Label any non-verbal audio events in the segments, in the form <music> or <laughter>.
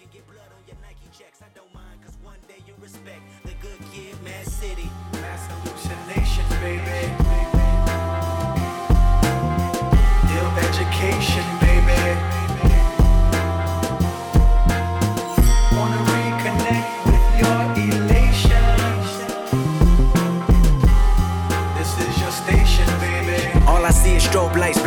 and get blood on your Nike checks. I don't mind, cause one day you respect the good kid, Mad City. Mass hallucination, baby.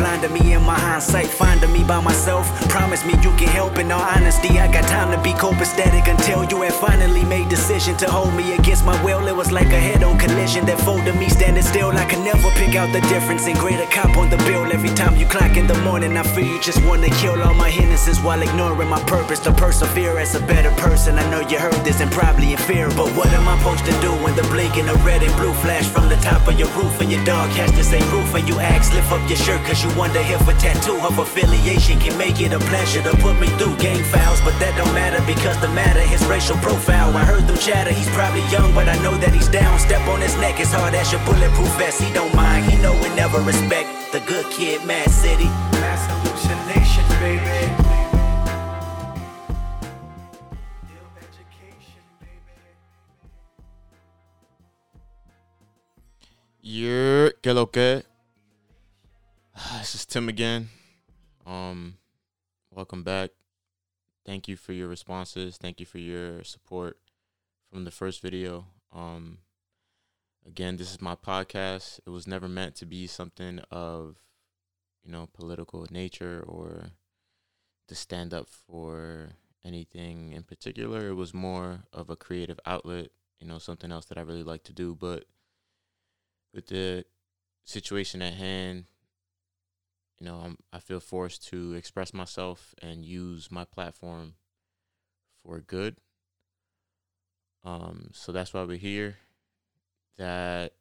Blinding me in my hindsight, finding me by myself. Promise me you can help. In all honesty, I got time to be copacetic until you had finally made decision to hold me against my will. It was like a head-on collision that folded me standing still. I can never pick out the difference in greater cop on the bill. Every time you clock in the morning, I feel you just wanna kill all my innocence while ignoring my purpose to persevere as a better person. I know you heard this and probably in fear, but what am I supposed to do when the blinking of red and blue flash from the top of your roof and your dog has to say roof and you ask lift up your shirt cause you wonder if a tattoo of affiliation can make it a pleasure to put me through gang fouls, but that don't matter because the matter his racial profile. I heard them chatter, he's probably young, but I know that he's down. Step on his neck as hard as your bulletproof vest. He don't mind, he know we never respect the good kid, Mad City. Mass hallucination, baby. Ill education, baby. Yeah, que lo que? This is Tim again. Um, welcome back. Thank you for your responses. Thank you for your support from the first video. Um, again, this is my podcast. It was never meant to be something of, you know, political nature or to stand up for anything in particular. It was more of a creative outlet, you know, something else that I really like to do. But with the situation at hand, you know, I'm, I feel forced to express myself and use my platform for good. Um, so that's why we're here. That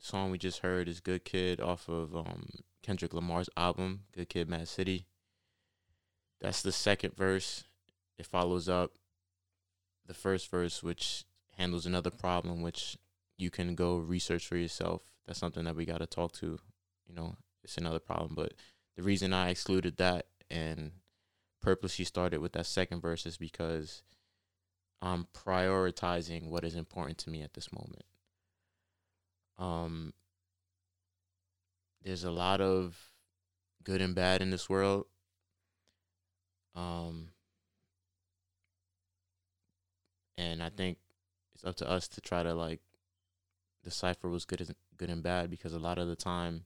song we just heard is "Good Kid" off of um, Kendrick Lamar's album "Good Kid, Mad City." That's the second verse. It follows up the first verse, which handles another problem, which you can go research for yourself. That's something that we got to talk to. You know, it's another problem. But the reason I excluded that and purposely started with that second verse is because I'm prioritizing what is important to me at this moment. Um, there's a lot of good and bad in this world. Um, and I think it's up to us to try to like decipher what's good is good and bad because a lot of the time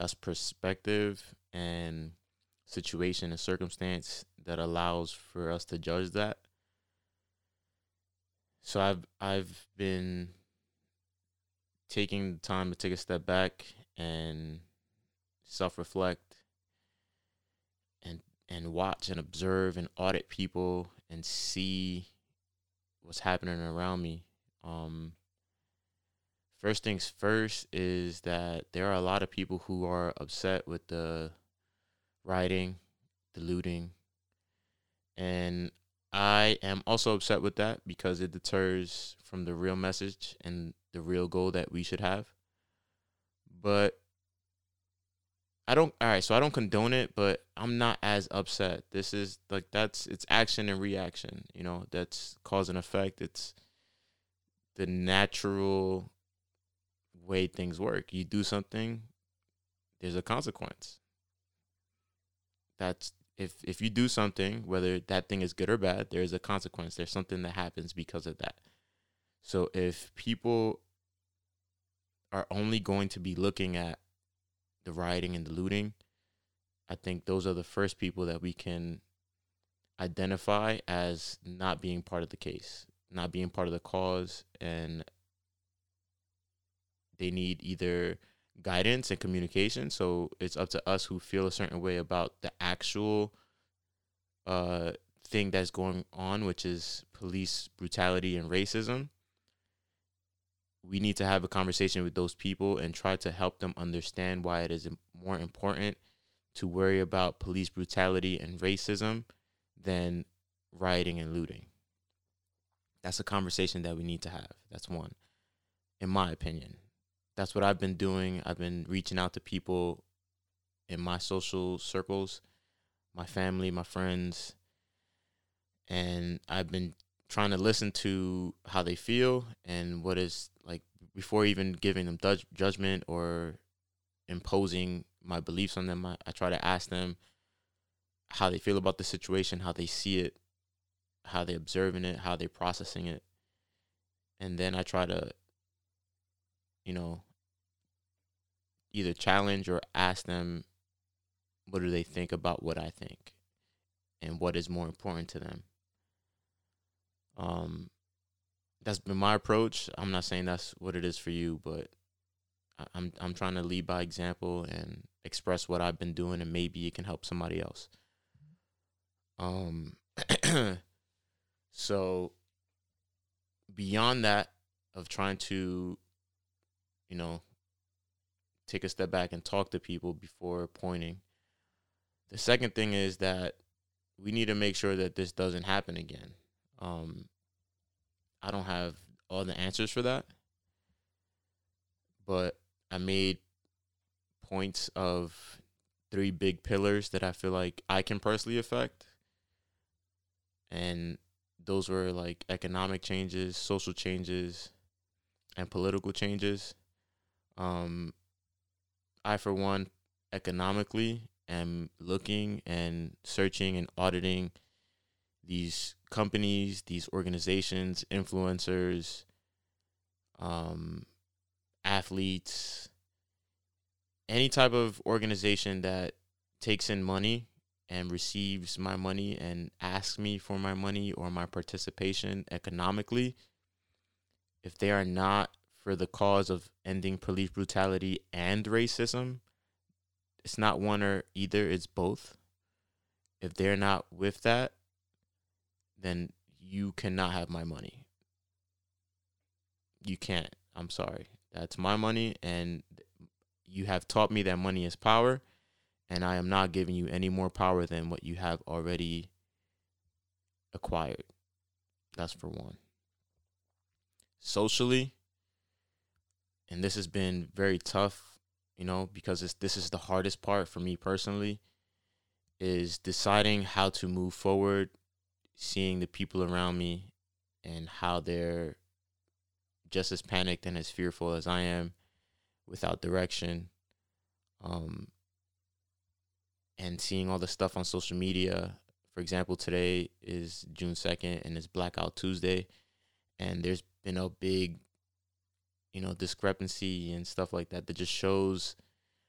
that's perspective and situation and circumstance that allows for us to judge that. So I've I've been taking the time to take a step back and self reflect and and watch and observe and audit people and see what's happening around me. Um first things first is that there are a lot of people who are upset with the rioting, the looting, and I am also upset with that because it deters from the real message and the real goal that we should have. But I don't all right, so I don't condone it, but I'm not as upset. This is like that's it's action and reaction, you know, that's cause and effect. It's the natural way things work. You do something, there's a consequence. That's if if you do something, whether that thing is good or bad, there's a consequence. There's something that happens because of that. So if people are only going to be looking at the rioting and the looting, I think those are the first people that we can identify as not being part of the case, not being part of the cause, and they need either guidance and communication. So it's up to us who feel a certain way about the actual uh, thing that's going on, which is police brutality and racism. We need to have a conversation with those people and try to help them understand why it is more important to worry about police brutality and racism than rioting and looting. That's a conversation that we need to have. That's one, in my opinion that's what I've been doing. I've been reaching out to people in my social circles, my family, my friends, and I've been trying to listen to how they feel and what is like before even giving them judge, judgment or imposing my beliefs on them. I, I try to ask them how they feel about the situation, how they see it, how they're observing it, how they're processing it, and then I try to, you know, either challenge or ask them what do they think about what I think and what is more important to them. Um, that's been my approach. I'm not saying that's what it is for you, but I'm I'm trying to lead by example and express what I've been doing, and maybe it can help somebody else. Um, <clears throat> so beyond that of trying to, you know, take a step back and talk to people before pointing. The second thing is that we need to make sure that this doesn't happen again. Um, I don't have all the answers for that, but I made points of three big pillars that I feel like I can personally affect. And those were like economic changes, social changes, and political changes. Um, I, for one, economically am looking and searching and auditing these companies, these organizations, influencers, um, athletes, any type of organization that takes in money and receives my money and asks me for my money or my participation economically, if they are not for the cause of ending police brutality and racism, it's not one or either, it's both. If they're not with that, then you cannot have my money. You can't. I'm sorry. That's my money, and you have taught me that money is power, and I am not giving you any more power than what you have already acquired. That's for one. Socially, and this has been very tough, you know, because this is the hardest part for me personally, is deciding how to move forward, seeing the people around me and how they're just as panicked and as fearful as I am without direction. Um, and seeing all the stuff on social media. For example, today is June 2nd and it's Blackout Tuesday. And there's been a big, you know, discrepancy and stuff like that that just shows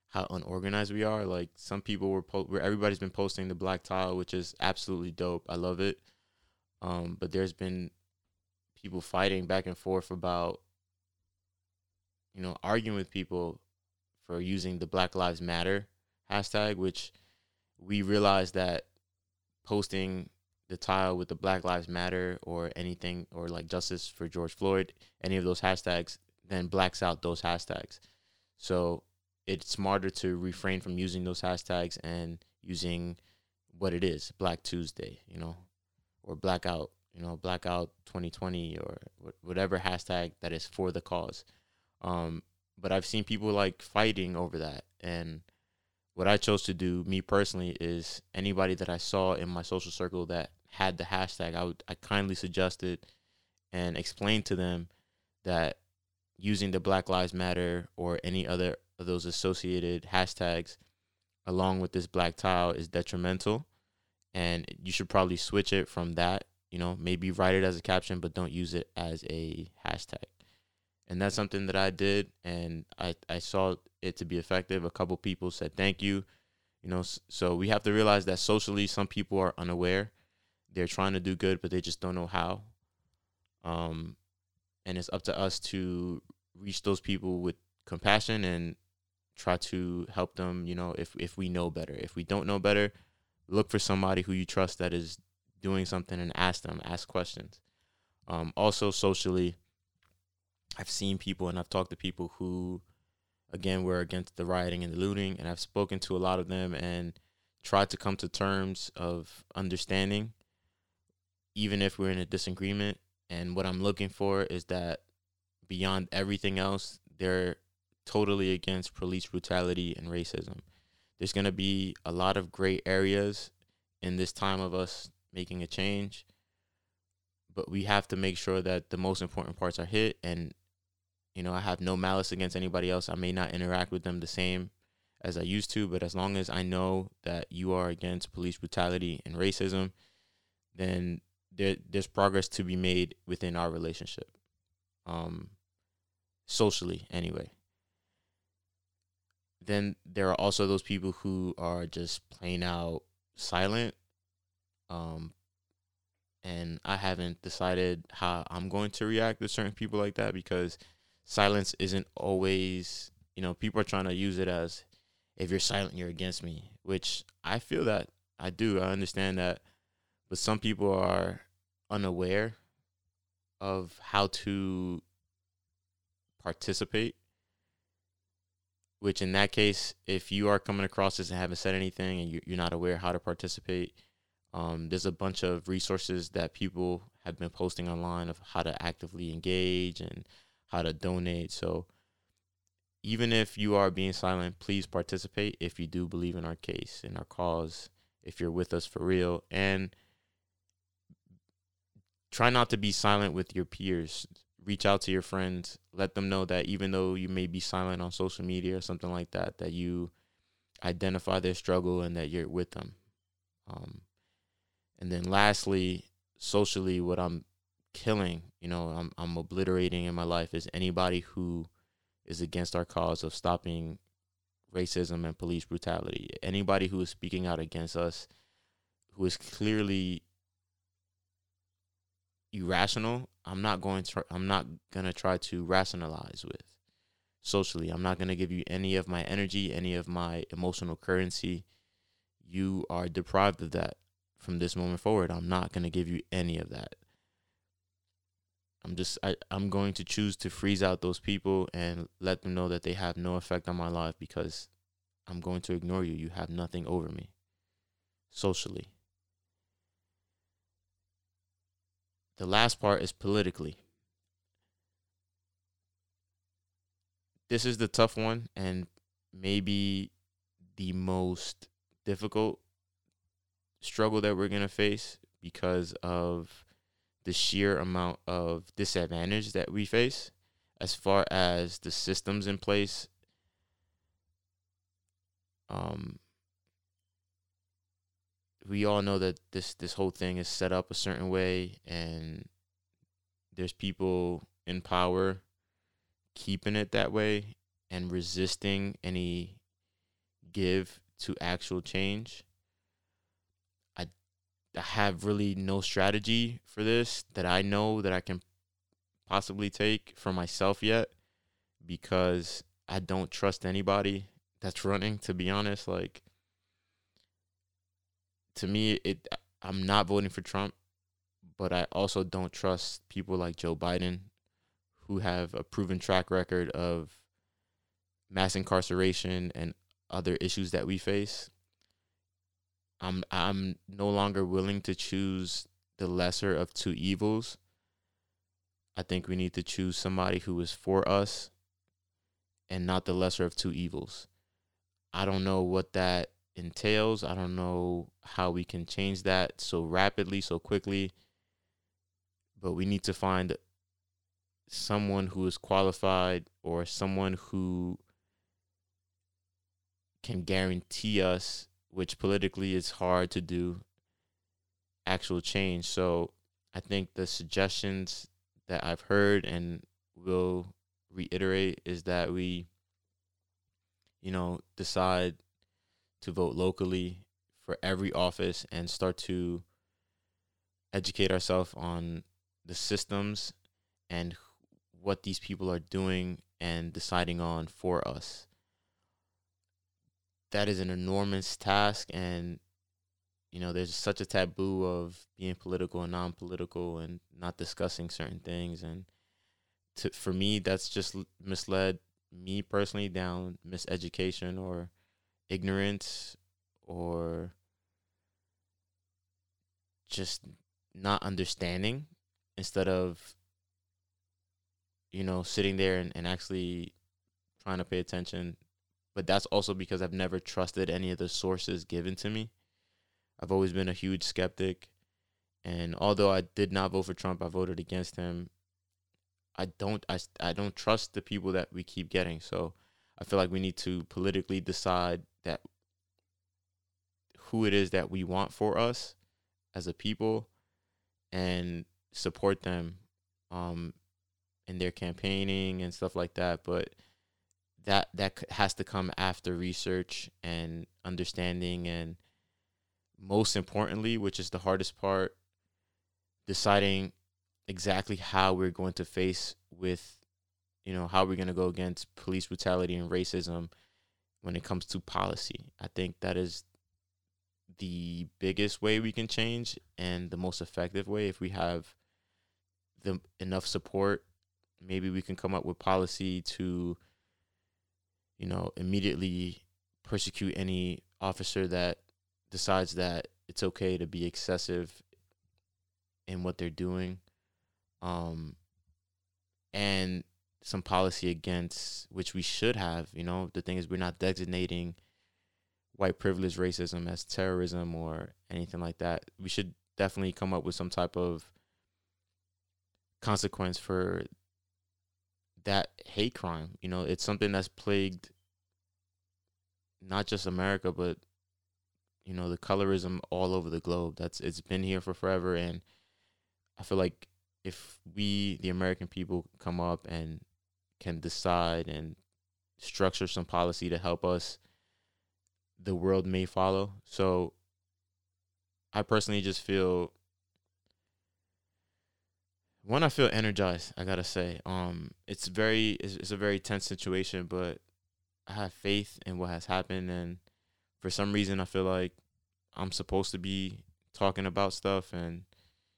how unorganized we are. Like some people were, po- where everybody's been posting the black tile, which is absolutely dope. I love it. Um, but there's been people fighting back and forth about, you know, arguing with people for using the Black Lives Matter hashtag, which we realized that posting the tile with the Black Lives Matter or anything or like justice for George Floyd, any of those hashtags, then blacks out those hashtags. So it's smarter to refrain from using those hashtags and using what it is, Black Tuesday, you know, or blackout, you know, blackout 2020 or whatever hashtag that is for the cause. Um, but I've seen people like fighting over that. And what I chose to do, me personally, is anybody that I saw in my social circle that had the hashtag, I would I kindly suggested and explained to them that using the Black Lives Matter or any other of those associated hashtags along with this black tile is detrimental. And you should probably switch it from that you know maybe write it as a caption but don't use it as a hashtag. And that's something that i did and i i saw it to be effective. A couple people said thank you you know so we have to realize that socially some people are unaware. They're trying to do good but they just don't know how. Um and it's up to us to reach those people with compassion and try to help them you know if if we know better. If we don't know better look for somebody who you trust that is doing something and ask them ask questions. Um also socially i've seen people and i've talked to people who again were against the rioting and the looting and i've spoken to a lot of them and tried to come to terms of understanding even if we're in a disagreement. And what i'm looking for is that beyond everything else they're totally against police brutality and racism. There's going to be a lot of gray areas in this time of us making a change. but we have to make sure that the most important parts are hit and you know, I have no malice against anybody else. I may not interact with them the same as I used to, but as long as I know that you are against police brutality and racism, then there there's progress to be made within our relationship. Um socially anyway. Then there are also those people who are just plain out silent. Um and I haven't decided how I'm going to react to certain people like that because silence isn't always, you know, people are trying to use it as if you're silent, you're against me, which I feel that I do. I understand that. But some people are unaware of how to participate. Which, in that case, if you are coming across this and haven't said anything and you're not aware how to participate, um, there's a bunch of resources that people have been posting online of how to actively engage and how to donate. So even if you are being silent, please participate if you do believe in our case, in our cause, if you're with us for real. And try not to be silent with your peers. Reach out to your friends. Let them know that even though you may be silent on social media or something like that, that you identify their struggle and that you're with them. Um, and then lastly, socially, what I'm killing, you know, I'm I'm obliterating in my life is anybody who is against our cause of stopping racism and police brutality. Anybody who is speaking out against us, who is clearly irrational, I'm not going to I'm not going to try to rationalize with socially. I'm not going to give you any of my energy, any of my emotional currency. You are deprived of that from this moment forward. I'm not going to give you any of that. I'm just I, I'm going to choose to freeze out those people and let them know that they have no effect on my life because I'm going to ignore you. You have nothing over me socially. The last part is politically. This is the tough one and maybe the most difficult struggle that we're going to face because of the sheer amount of disadvantage that we face as far as the systems in place um we all know that this this whole thing is set up a certain way and there's people in power keeping it that way and resisting any give to actual change. I I have really no strategy for this that I know that I can possibly take for myself yet because I don't trust anybody that's <laughs> running to be honest. Like to me it I'm not voting for Trump but I also don't trust people like Joe Biden who have a proven track record of mass incarceration and other issues that we face I'm I'm no longer willing to choose the lesser of two evils. I think we need to choose somebody who is for us and not the lesser of two evils. I don't know what that entails. I don't know how we can change that so rapidly, so quickly. But we need to find someone who is qualified or someone who can guarantee us which politically is hard to do actual change. So I think the suggestions that I've heard and will reiterate is that we, you know, decide to vote locally for every office and start to educate ourselves on the systems and what these people are doing and deciding on for us. That is an enormous task and you know there's such a taboo of being political and non-political and not discussing certain things. And to, for me that's just misled me personally down miseducation or ignorance or just not understanding instead of you know sitting there and, and actually trying to pay attention but that's also because I've never trusted any of the sources given to me. I've always been a huge skeptic And although I did not vote for Trump, I voted against him. I don't i, I don't trust the people that we keep getting. So I feel like we need to politically decide that who it is that we want for us as a people and support them um in their campaigning and stuff like that. But that that has to come after research and understanding and most importantly which is the hardest part deciding exactly how we're going to face with you know how are we're going to go against police brutality and racism when it comes to policy. I think that is the biggest way we can change and the most effective way. If we have the enough support maybe we can come up with policy to you know immediately persecute any officer that decides that it's okay to be excessive in what they're doing. Um and some policy against which we should have you know? The thing is we're not designating white privilege racism as terrorism or anything like that. We should definitely come up with some type of consequence for that hate crime. You know it's something that's plagued not just america but you know the colorism all over the globe. That's it's been here for forever and i feel like if we the american people come up and can decide and structure some policy to help us the world may follow. So i personally just feel one i feel energized i gotta say. Um it's very it's, it's a very tense situation but i have faith in what has happened and for some reason i feel like i'm supposed to be talking about stuff and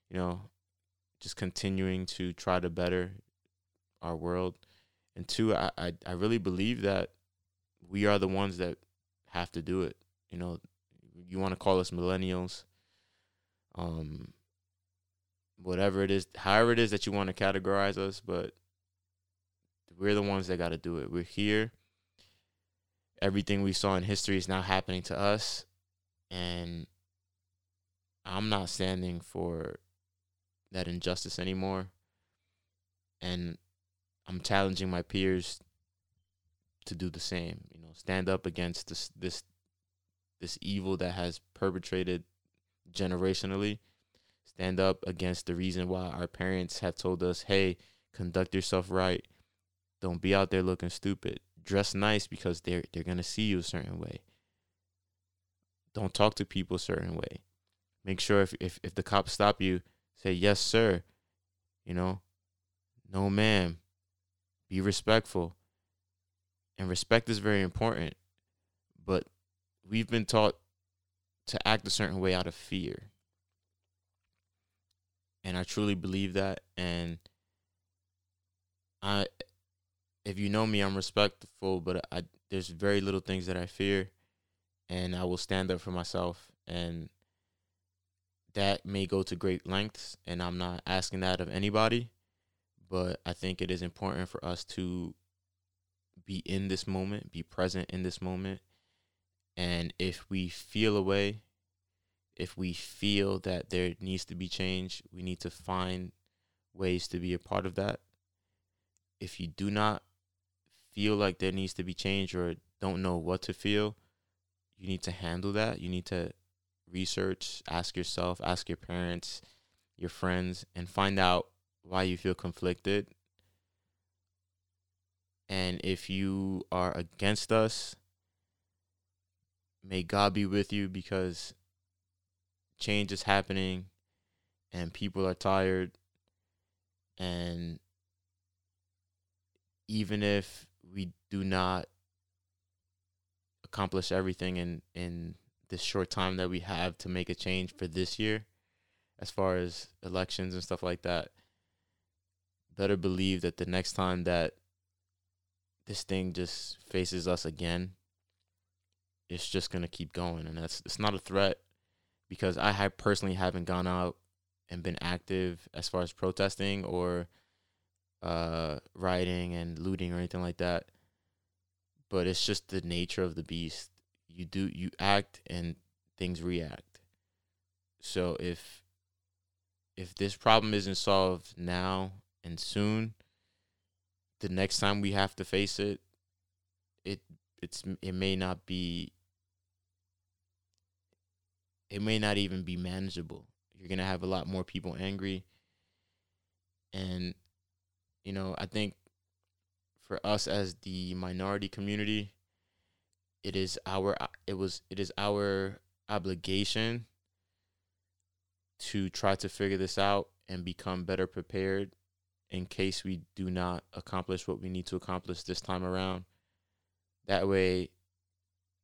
you know just continuing to try to better our world and two i i, I really believe that we are the ones that have to do it. You know you want to call us millennials um whatever it is however it is that you want to categorize us but we're the ones that got to do it. We're here. Everything we saw in history is now happening to us and i'm not standing for that injustice anymore. And i'm challenging my peers to do the same you know stand up against this this this evil that has perpetrated generationally stand up against the reason why our parents have told us hey conduct yourself right. Don't be out there looking stupid. Dress nice because they're they're gonna see you a certain way. Don't talk to people a certain way. Make sure if if, if the cops stop you say yes sir. You know? No ma'am be respectful. And respect is very important but we've been taught to act a certain way out of fear. And i truly believe that and i if you know me i'm respectful but i there's very little things that i fear and i will stand up for myself and that may go to great lengths and i'm not asking that of anybody but i think it is important for us to be in this moment be present in this moment. And if we feel a way if we feel that there needs to be change we need to find ways to be a part of that. If you do not feel like there needs to be change or don't know what to feel you need to handle that. You need to research ask yourself ask your parents your friends and find out why you feel conflicted. And if you are against us may god be with you because change is happening and people are tired. And even if we do not accomplish everything in in this short time that we have to make a change for this year as far as elections and stuff like that better believe that the next time that this thing just faces us again it's just to keep going. And that's it's not a threat because I have personally haven't gone out and been active as far as protesting or uh rioting and looting or anything like that. But it's just the nature of the beast. You do you act and things react. So if if this problem isn't solved now and soon, the next time we have to face it, it it's it may not be it may not even be manageable. You're going to have a lot more people angry. And you know, I think for us as the minority community, it is our it was it is our obligation to try to figure this out and become better prepared in case we do not accomplish what we need to accomplish this time around. That way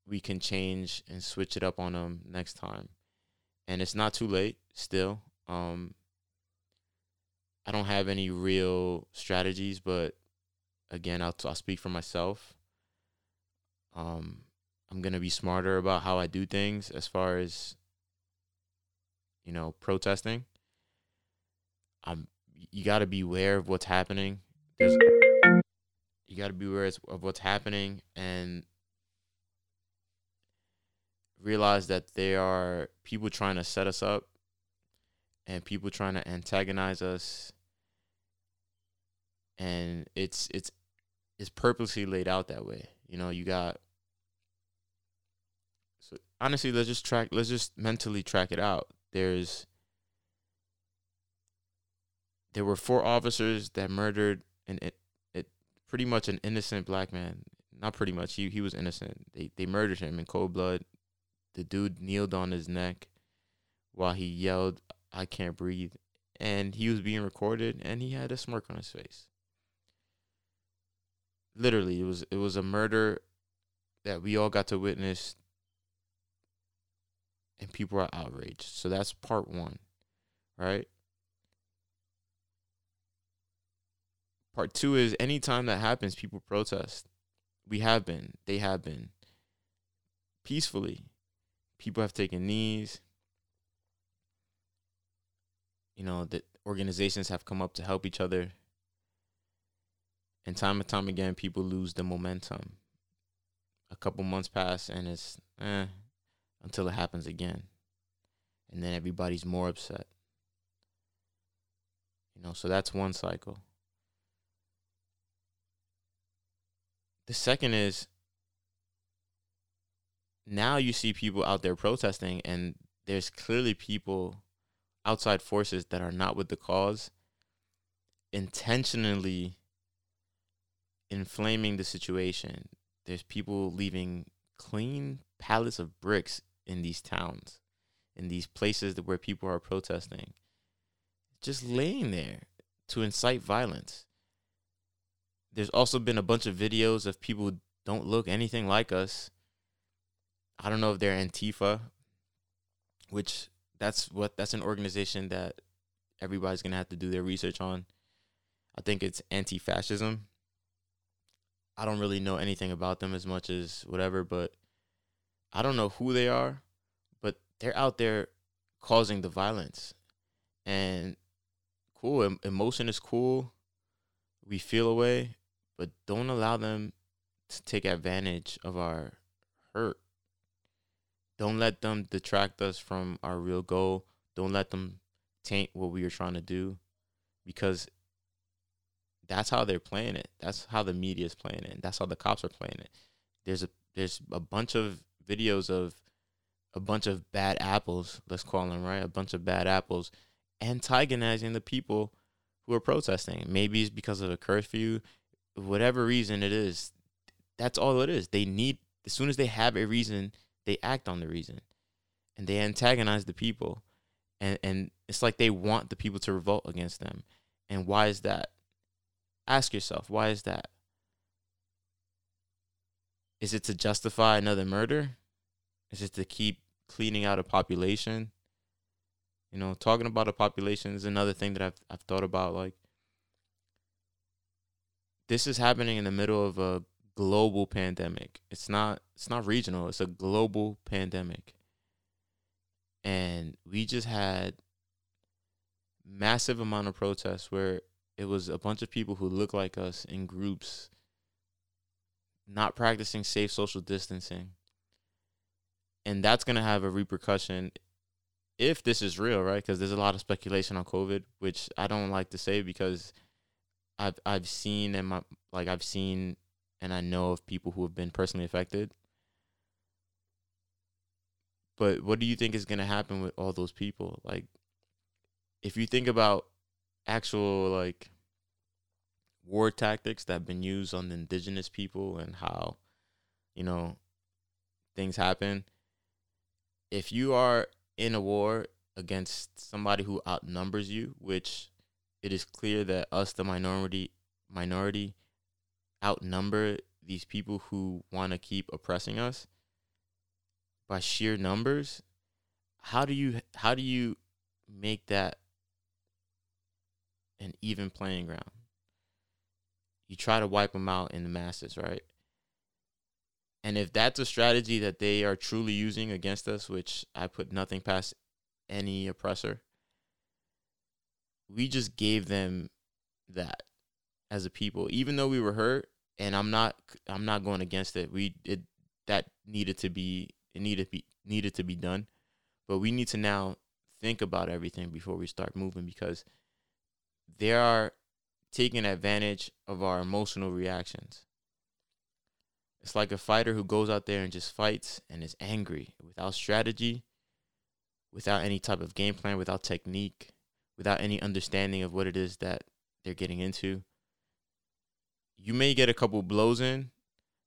we can change and switch it up on them next time. And it's not too late still. Um I don't have any real strategies, but again, I'll, I'll speak for myself. Um, I'm gonna be smarter about how I do things as far as you know protesting. Um, you got to be aware of what's happening. There's, you got to be aware of what's happening and realize that there are people trying to set us up and people trying to antagonize us. And it's it's it's purposely laid out that way. You know you got so honestly let's just track let's just mentally track it out. There's there were four officers that murdered an it, it pretty much an innocent black man. Not pretty much he he was innocent. They they murdered him in cold blood. The dude kneeled on his neck while he yelled i can't breathe and he was being recorded and he had a smirk on his face. Literally it was it was a murder that we all got to witness and people are outraged. So that's part one right part two is anytime that happens people protest we have been they have been peacefully people have taken knees you know that organizations have come up to help each other and time and time again, people lose the momentum. A couple months pass, and it's eh, until it happens again. And then everybody's more upset. You know, so that's one cycle. The second is now you see people out there protesting, and there's clearly people, outside forces that are not with the cause, intentionally inflaming the situation. There's people leaving clean pallets of bricks in these towns, in these places where people are protesting, just laying there to incite violence. There's also been a bunch of videos of people don't look anything like us. I don't know if they're Antifa, which that's what that's an organization that everybody's gonna have to do their research on. I think it's anti-fascism I don't really know anything about them as much as whatever, but I don't know who they are, but they're out there causing the violence. And cool, emotion is cool. We feel a way, but don't allow them to take advantage of our hurt. Don't let them detract us from our real goal. Don't let them taint what we are trying to do because that's how they're playing it. That's how the media is playing it. That's how the cops are playing it. There's a there's a bunch of videos of a bunch of bad apples, let's call them right, a bunch of bad apples, antagonizing the people who are protesting. Maybe it's because of a curfew, whatever reason it is. That's all it is. They need as soon as they have a reason, they act on the reason, and they antagonize the people, and and it's like they want the people to revolt against them. And why is that? Ask yourself, why is that? Is it to justify another murder? Is it to keep cleaning out a population? You know, talking about a population is another thing that I've I've thought about. Like, this is happening in the middle of a global pandemic. It's not it's not regional. It's a global pandemic, and we just had massive amount of protests where it was a bunch of people who look like us in groups not practicing safe social distancing and that's going to have a repercussion if this is real, right? Because there's a lot of speculation on COVID, which I don't like to say because I've I've seen and my like I've seen and I know of people who have been personally affected. But what do you think is going to happen with all those people? Like, if you think about actual like war tactics that have been used on the indigenous people and how, you know, things happen. If you are in a war against somebody who outnumbers you, which it is clear that us, the minority, minority, outnumber these people who want to keep oppressing us by sheer numbers. How do you how do you make that an even playing ground? You try to wipe them out in the masses, right? And if that's a strategy that they are truly using against us, which I put nothing past any oppressor, we just gave them that as a people. Even though we were hurt, and I'm not I'm not going against it. We it that needed to be it needed to be needed to be done. But we need to now think about everything before we start moving because they are taking advantage of our emotional reactions. It's like a fighter who goes out there and just fights and is angry without strategy, without any type of game plan, without technique, without any understanding of what it is that they're getting into. You may get a couple blows in,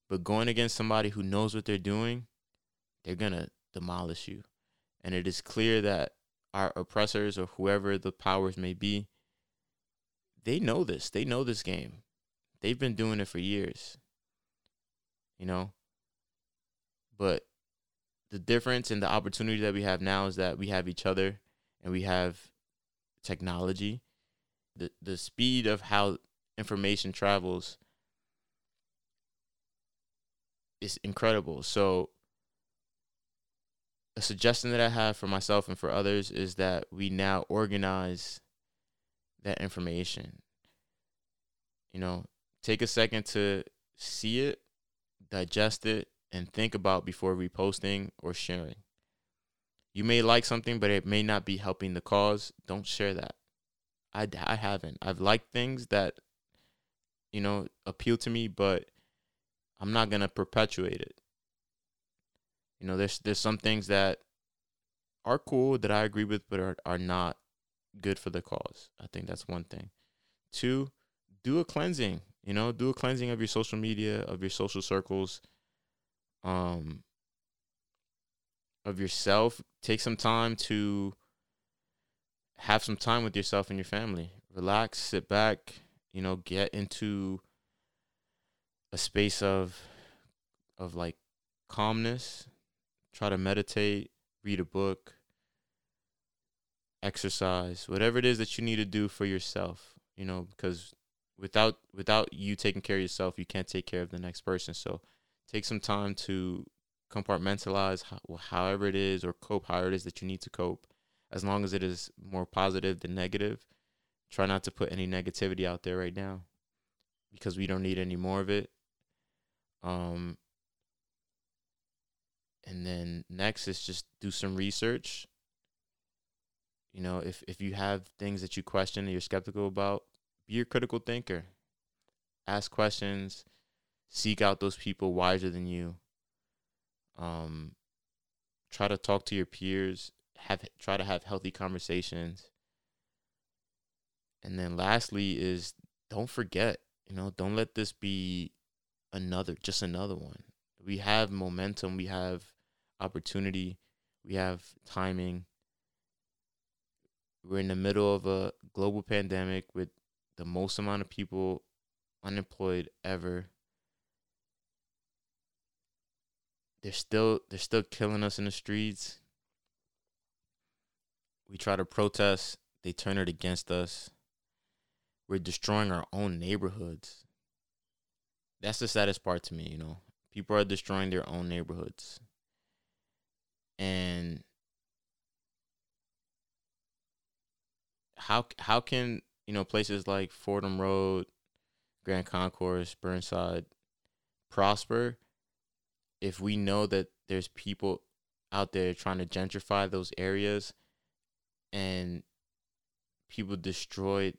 but going against somebody who knows what they're doing, they're going to demolish you. And it is clear that our oppressors or whoever the powers may be, they know this. They know this game. They've been doing it for years you know. But the difference and the opportunity that we have now is that we have each other and we have technology. The the speed of how information travels is incredible. So a suggestion that I have for myself and for others is that we now organize that information. You know, take a second to see it digest it, and think about before reposting or sharing. You may like something, but it may not be helping the cause. Don't share that. I, I haven't. I've liked things that, you know, appeal to me, but I'm not going to perpetuate it. You know, there's there's some things that are cool that I agree with, but are, are not good for the cause. I think that's one thing. Two, do a cleansing. You know, do a cleansing of your social media, of your social circles, um, of yourself. Take some time to have some time with yourself and your family. Relax, sit back, you know, get into a space of of like calmness. Try to meditate, read a book, exercise, whatever it is that you need to do for yourself, you know, because without without you taking care of yourself, you can't take care of the next person. So take some time to compartmentalize how, however it is or cope however it is that you need to cope as long as it is more positive than negative try not to put any negativity out there right now because we don't need any more of it um and then next is just do some research you know if if you have things that you question and you're skeptical about be a critical thinker. Ask questions. Seek out those people wiser than you. Um, try to talk to your peers. Have try to have healthy conversations. And then lastly is don't forget, you know, don't let this be another just another one. We have momentum, we have opportunity, we have timing. We're in the middle of a global pandemic with the most amount of people unemployed ever. They're still they're still killing us in the streets. We try to protest, they turn it against us. We're destroying our own neighborhoods. That's the saddest part to me, you know. People are destroying their own neighborhoods. And how how can you know, places like Fordham Road, Grand Concourse, Burnside prosper if we know that there's people out there trying to gentrify those areas and people destroyed.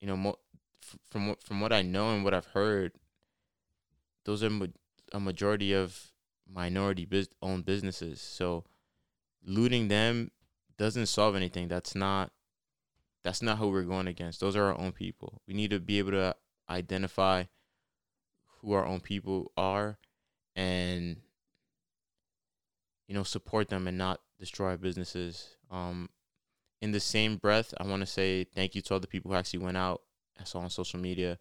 You know, mo- from what from what I know and what I've heard, those are ma- a majority of minority bus- owned businesses. So looting them doesn't solve anything. That's not that's not who we're going against. Those are our own people. We need to be able to identify who our own people are and you know support them and not destroy businesses. Um in the same breath, I want to say thank you to all the people who actually went out I saw on social media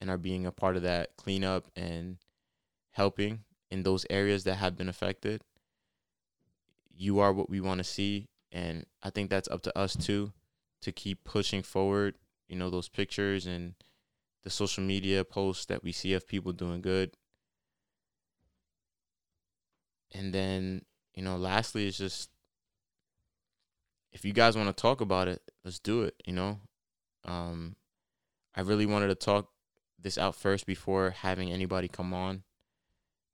and are being a part of that cleanup and helping in those areas that have been affected. You are what we want to see. And I think that's up to us too to keep pushing forward, you know, those pictures and the social media posts that we see of people doing good. And then, you know, lastly, it's just if you guys want to talk about it, let's do it, you know. Um I really wanted to talk this out first before having anybody come on.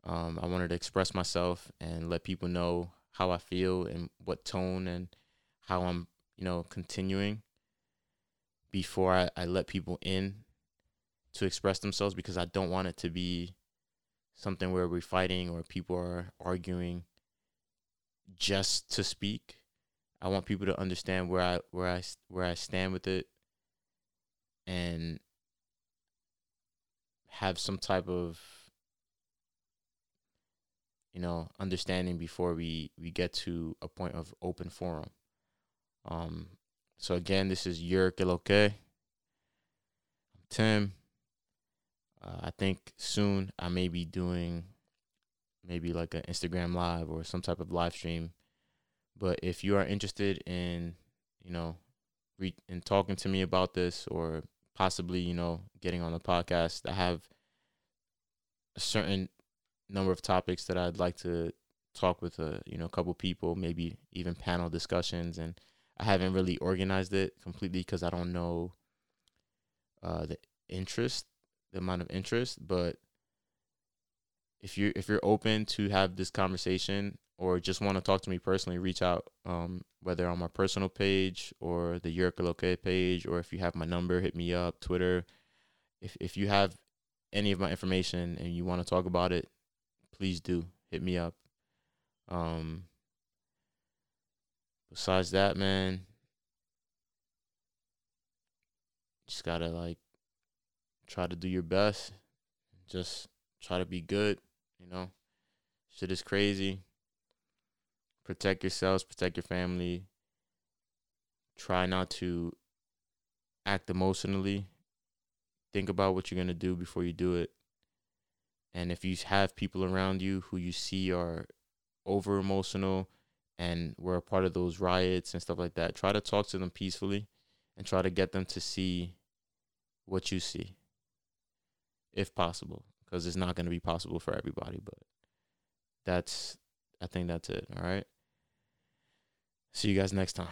Um, I wanted to express myself and let people know how I feel and what tone and how I'm, you know, continuing before I, I let people in to express themselves because I don't want it to be something where we're fighting or people are arguing just to speak. I want people to understand where I where I where I stand with it and have some type of you know understanding before we we get to a point of open forum. Um so again this is lo que i'm tim uh, i think soon i may be doing maybe like an instagram live or some type of live stream. But if you are interested in you know re- in talking to me about this or possibly you know getting on the podcast i have a certain number of topics that i'd like to talk with a you know a couple people maybe even panel discussions. And i haven't really organized it completely because i don't know uh the interest the amount of interest but if you're if you're open to have this conversation or just want to talk to me personally, reach out. Um, whether on my personal page or the Yerrr Klk page, or if you have my number, hit me up. Twitter. If if you have any of my information and you want to talk about it, please do hit me up. Um. Besides that, man, just gotta like try to do your best. Just try to be good. You know, shit is crazy protect yourselves, protect your family. Try not to act emotionally. Think about what you're going to do before you do it. And if you have people around you who you see are over emotional and were a part of those riots and stuff like that, try to talk to them peacefully and try to get them to see what you see, if possible, because it's not going to be possible for everybody. But that's, I think that's it. All right. See you guys next time.